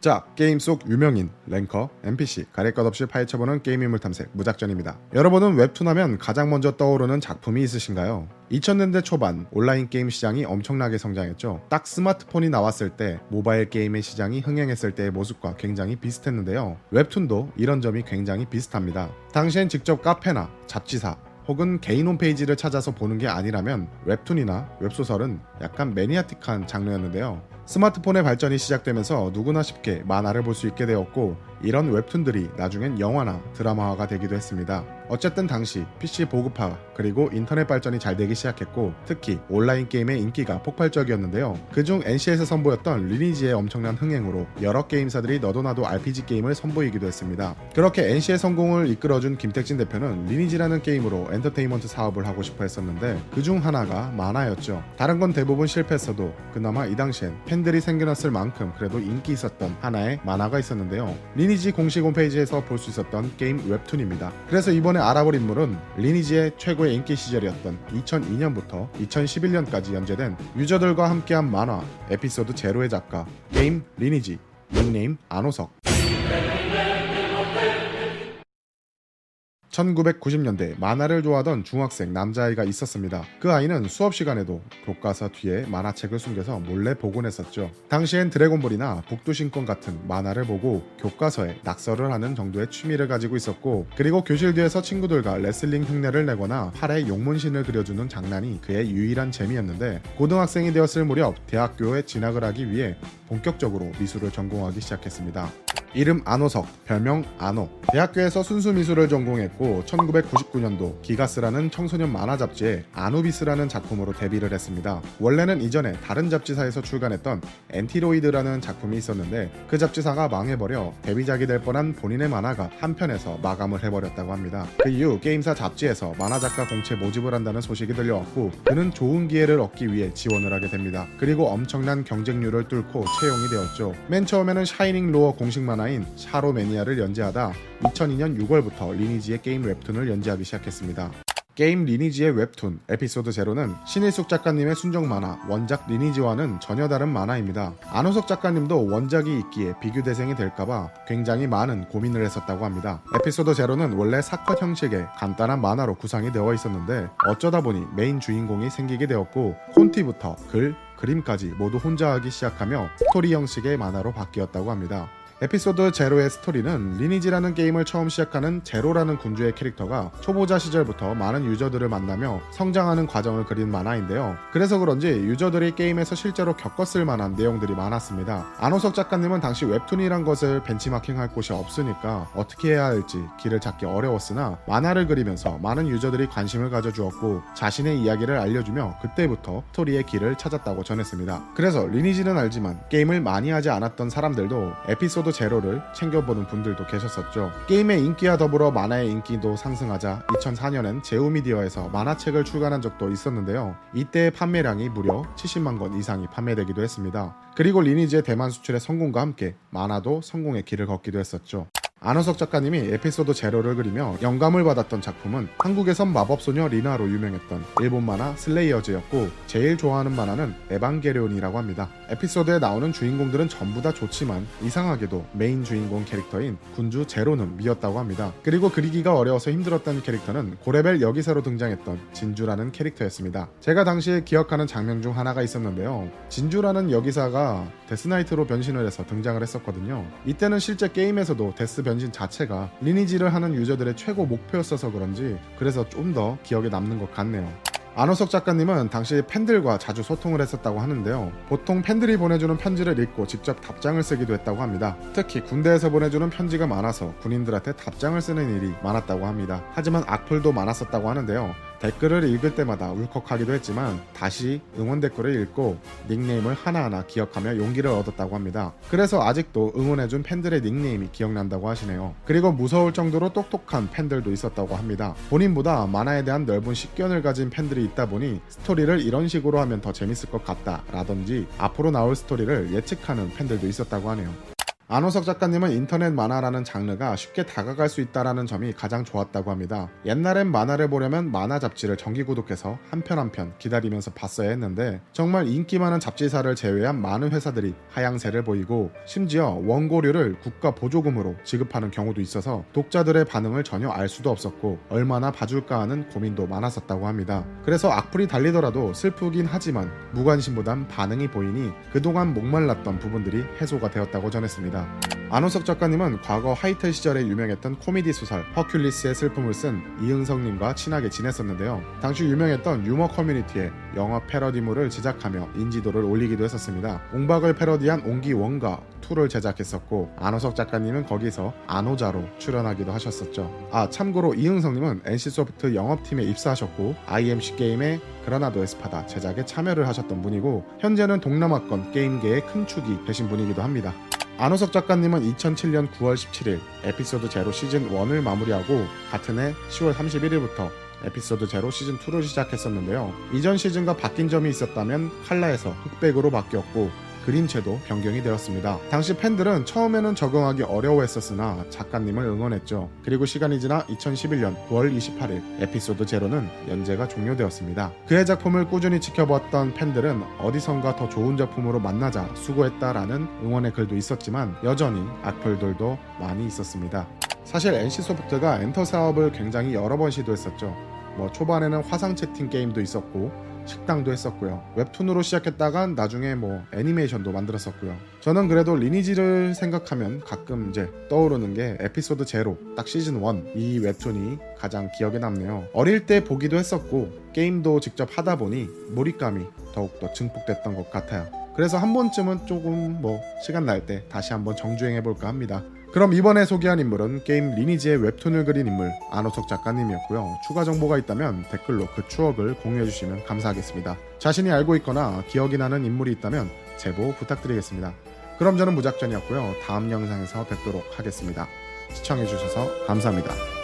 자, 게임 속 유명인, 랭커, NPC, 가릴 것 없이 파헤쳐보는 게임 인물 탐색 무작전입니다. 여러분은 웹툰 하면 가장 먼저 떠오르는 작품이 있으신가요? 2000년대 초반 온라인 게임 시장이 엄청나게 성장했죠. 딱 스마트폰이 나왔을 때 모바일 게임의 시장이 흥행했을 때의 모습과 굉장히 비슷했는데요. 웹툰도 이런 점이 굉장히 비슷합니다. 당시엔 직접 카페나 잡지사, 혹은 개인 홈페이지를 찾아서 보는 게 아니라면 웹툰이나 웹소설은 약간 매니아틱한 장르였는데요. 스마트폰의 발전이 시작되면서 누구나 쉽게 만화를 볼 수 있게 되었고 이런 웹툰들이 나중엔 영화나 드라마화가 되기도 했습니다. 어쨌든 당시 PC 보급화 그리고 인터넷 발전이 잘 되기 시작했고 특히 온라인 게임의 인기가 폭발적이었는데요. 그중 NC에서 선보였던 리니지의 엄청난 흥행으로 여러 게임사들이 너도나도 RPG 게임을 선보이기도 했습니다. 그렇게 NC의 성공을 이끌어준 김택진 대표는 리니지라는 게임으로 엔터테인먼트 사업을 하고 싶어 했었는데 그중 하나가 만화였죠. 다른 건 대부분 실패했어도 그나마 이 당시엔 팬들이 생겨났을 만큼 그래도 인기 있었던 하나의 만화가 있었는데요. 리니지 공식 홈페이지에서 볼 수 있었던 게임 웹툰입니다. 그래서 이번에 알아볼 인물은 리니지의 최고의 인기 시절이었던 2002년부터 2011년까지 연재된 유저들과 함께한 만화 에피소드 제로의 작가 게임 리니지 닉네임 안호석 1990년대 만화를 좋아하던 중학생 남자아이가 있었습니다. 그 아이는 수업 시간에도 교과서 뒤에 만화책을 숨겨서 몰래 보곤 했었죠. 당시엔 드래곤볼이나 북두신권 같은 만화를 보고 교과서에 낙서를 하는 정도의 취미를 가지고 있었고 그리고 교실 뒤에서 친구들과 레슬링 흉내를 내거나 팔에 용문신을 그려주는 장난이 그의 유일한 재미였는데 고등학생이 되었을 무렵 대학교에 진학을 하기 위해 본격적으로 미술을 전공하기 시작했습니다. 이름 안호석, 별명 안호. 대학교에서 순수 미술을 전공했고 1999년도 기가스라는 청소년 만화 잡지에 아누비스라는 작품으로 데뷔를 했습니다. 원래는 이전에 다른 잡지사에서 출간했던 엔티로이드라는 작품이 있었는데 그 잡지사가 망해버려 데뷔작이 될 뻔한 본인의 만화가 한 편에서 마감을 해버렸다고 합니다. 그 이후 게임사 잡지에서 만화 작가 공채 모집을 한다는 소식이 들려왔고 그는 좋은 기회를 얻기 위해 지원을 하게 됩니다. 그리고 엄청난 경쟁률을 뚫고 채용이 되었죠. 맨 처음에는 샤이닝 로어 공식 만화 만화인 샤로 매니아를 연재하다 2002년 6월부터 리니지의 게임 웹툰을 연재하기 시작했습니다. 게임 리니지의 웹툰 에피소드 제로는 신일숙 작가님의 순정 만화 원작 리니지와는 전혀 다른 만화입니다. 안호석 작가님도 원작이 있기에 비교 대상이 될까봐 굉장히 많은 고민을 했었다고 합니다. 에피소드 제로는 원래 사컷 형식의 간단한 만화로 구상이 되어 있었는데 어쩌다 보니 메인 주인공이 생기게 되었고 콘티부터 글, 그림까지 모두 혼자 하기 시작하며 스토리 형식의 만화로 바뀌었다고 합니다. 에피소드 제로의 스토리는 리니지라는 게임을 처음 시작하는 제로라는 군주의 캐릭터가 초보자 시절부터 많은 유저들을 만나며 성장하는 과정을 그린 만화인데요. 그래서 그런지 유저들이 게임에서 실제로 겪었을 만한 내용들이 많았습니다. 안호석 작가님은 당시 웹툰이란 것을 벤치마킹할 곳이 없으니까 어떻게 해야 할지 길을 찾기 어려웠으나 만화를 그리면서 많은 유저들이 관심을 가져주었고 자신의 이야기를 알려주며 그때부터 스토리의 길을 찾았다고 전했습니다. 그래서 리니지는 알지만 게임을 많이 하지 않았던 사람들도 에피소드 에피소드 제로를 챙겨보는 분들도 계셨었죠. 게임의 인기와 더불어 만화의 인기도 상승하자 2004년엔 제우미디어에서 만화책을 출간한 적도 있었는데요. 이때의 판매량이 무려 70만 권 이상이 판매되기도 했습니다. 그리고 리니지의 대만 수출의 성공과 함께 만화도 성공의 길을 걷기도 했었죠. 안호석 작가님이 에피소드 제로를 그리며 영감을 받았던 작품은 한국에선 마법소녀 리나로 유명했던 일본 만화 슬레이어즈였고 제일 좋아하는 만화는 에반게리온이라고 합니다. 에피소드에 나오는 주인공들은 전부 다 좋지만 이상하게도 메인 주인공 캐릭터인 군주 제로는 미웠다고 합니다. 그리고 그리기가 어려워서 힘들었던 캐릭터는 고레벨 여기사로 등장했던 진주라는 캐릭터였습니다. 제가 당시에 기억하는 장면 중 하나가 있었는데요. 진주라는 여기사가 데스나이트로 변신을 해서 등장을 했었거든요. 이때는 실제 게임에서도 데스 변신 자체가 리니지를 하는 유저들의 최고 목표였어서 그런지 그래서 좀 더 기억에 남는 것 같네요. 안호석 작가님은 당시 팬들과 자주 소통을 했었다고 하는데요. 보통 팬들이 보내주는 편지를 읽고 직접 답장을 쓰기도 했다고 합니다. 특히 군대에서 보내주는 편지가 많아서 군인들한테 답장을 쓰는 일이 많았다고 합니다. 하지만 악플도 많았었다고 하는데요. 댓글을 읽을 때마다 울컥하기도 했지만 다시 응원 댓글을 읽고 닉네임을 하나하나 기억하며 용기를 얻었다고 합니다. 그래서 아직도 응원해준 팬들의 닉네임이 기억난다고 하시네요. 그리고 무서울 정도로 똑똑한 팬들도 있었다고 합니다. 본인보다 만화에 대한 넓은 식견을 가진 팬들이 있다 보니 스토리를 이런 식으로 하면 더 재밌을 것 같다 라든지 앞으로 나올 스토리를 예측하는 팬들도 있었다고 하네요. 안호석 작가님은 인터넷 만화라는 장르가 쉽게 다가갈 수 있다라는 점이 가장 좋았다고 합니다. 옛날엔 만화를 보려면 만화 잡지를 정기 구독해서 한 편 한 편 기다리면서 봤어야 했는데 정말 인기 많은 잡지사를 제외한 많은 회사들이 하향세를 보이고 심지어 원고료를 국가 보조금으로 지급하는 경우도 있어서 독자들의 반응을 전혀 알 수도 없었고 얼마나 봐줄까 하는 고민도 많았었다고 합니다. 그래서 악플이 달리더라도 슬프긴 하지만 무관심보단 반응이 보이니 그동안 목말랐던 부분들이 해소가 되었다고 전했습니다. 안호석 작가님은 과거 하이텔 시절에 유명했던 코미디 소설 허큘리스의 슬픔을 쓴 이응성님과 친하게 지냈었는데요. 당시 유명했던 유머 커뮤니티에 영화 패러디물을 제작하며 인지도를 올리기도 했었습니다. 옹박을 패러디한 옹기 원가 2를 제작했었고 안호석 작가님은 거기서 안호자로 출연하기도 하셨었죠. 아 참고로 이응성님은 NC소프트 영업팀에 입사하셨고 IMC 게임의 그라나도 에스파다 제작에 참여를 하셨던 분이고 현재는 동남아권 게임계의 큰 축이 되신 분이기도 합니다. 안호석 작가님은 2007년 9월 17일 에피소드 제로 시즌 1을 마무리하고 같은 해 10월 31일부터 에피소드 제로 시즌 2를 시작했었는데요. 이전 시즌과 바뀐 점이 있었다면 칼라에서 흑백으로 바뀌었고 그림체도 변경이 되었습니다. 당시 팬들은 처음에는 적응하기 어려워했었으나 작가님을 응원했죠. 그리고 시간이 지나 2011년 9월 28일 에피소드 제로는 연재가 종료되었습니다. 그의 작품을 꾸준히 지켜봤던 팬들은 어디선가 더 좋은 작품으로 만나자 수고했다라는 응원의 글도 있었지만 여전히 악플들도 많이 있었습니다. 사실 NC소프트가 엔터 사업을 굉장히 여러 번 시도했었죠. 뭐 초반에는 화상 채팅 게임도 있었고 식당도 했었고요. 웹툰으로 시작했다간 나중에 뭐 애니메이션도 만들었었고요. 저는 그래도 리니지를 생각하면 가끔 이제 떠오르는 게 에피소드 제로 딱 시즌 1 이 웹툰이 가장 기억에 남네요. 어릴 때 보기도 했었고 게임도 직접 하다 보니 몰입감이 더욱더 증폭됐던 것 같아요. 그래서 한 번쯤은 조금 뭐 시간 날 때 다시 한번 정주행해 볼까 합니다. 그럼 이번에 소개한 인물은 게임 리니지의 웹툰을 그린 인물 안호석 작가님이었고요. 추가 정보가 있다면 댓글로 그 추억을 공유해 주시면 감사하겠습니다. 자신이 알고 있거나 기억이 나는 인물이 있다면 제보 부탁드리겠습니다. 그럼 저는 무작전이었고요. 다음 영상에서 뵙도록 하겠습니다. 시청해 주셔서 감사합니다.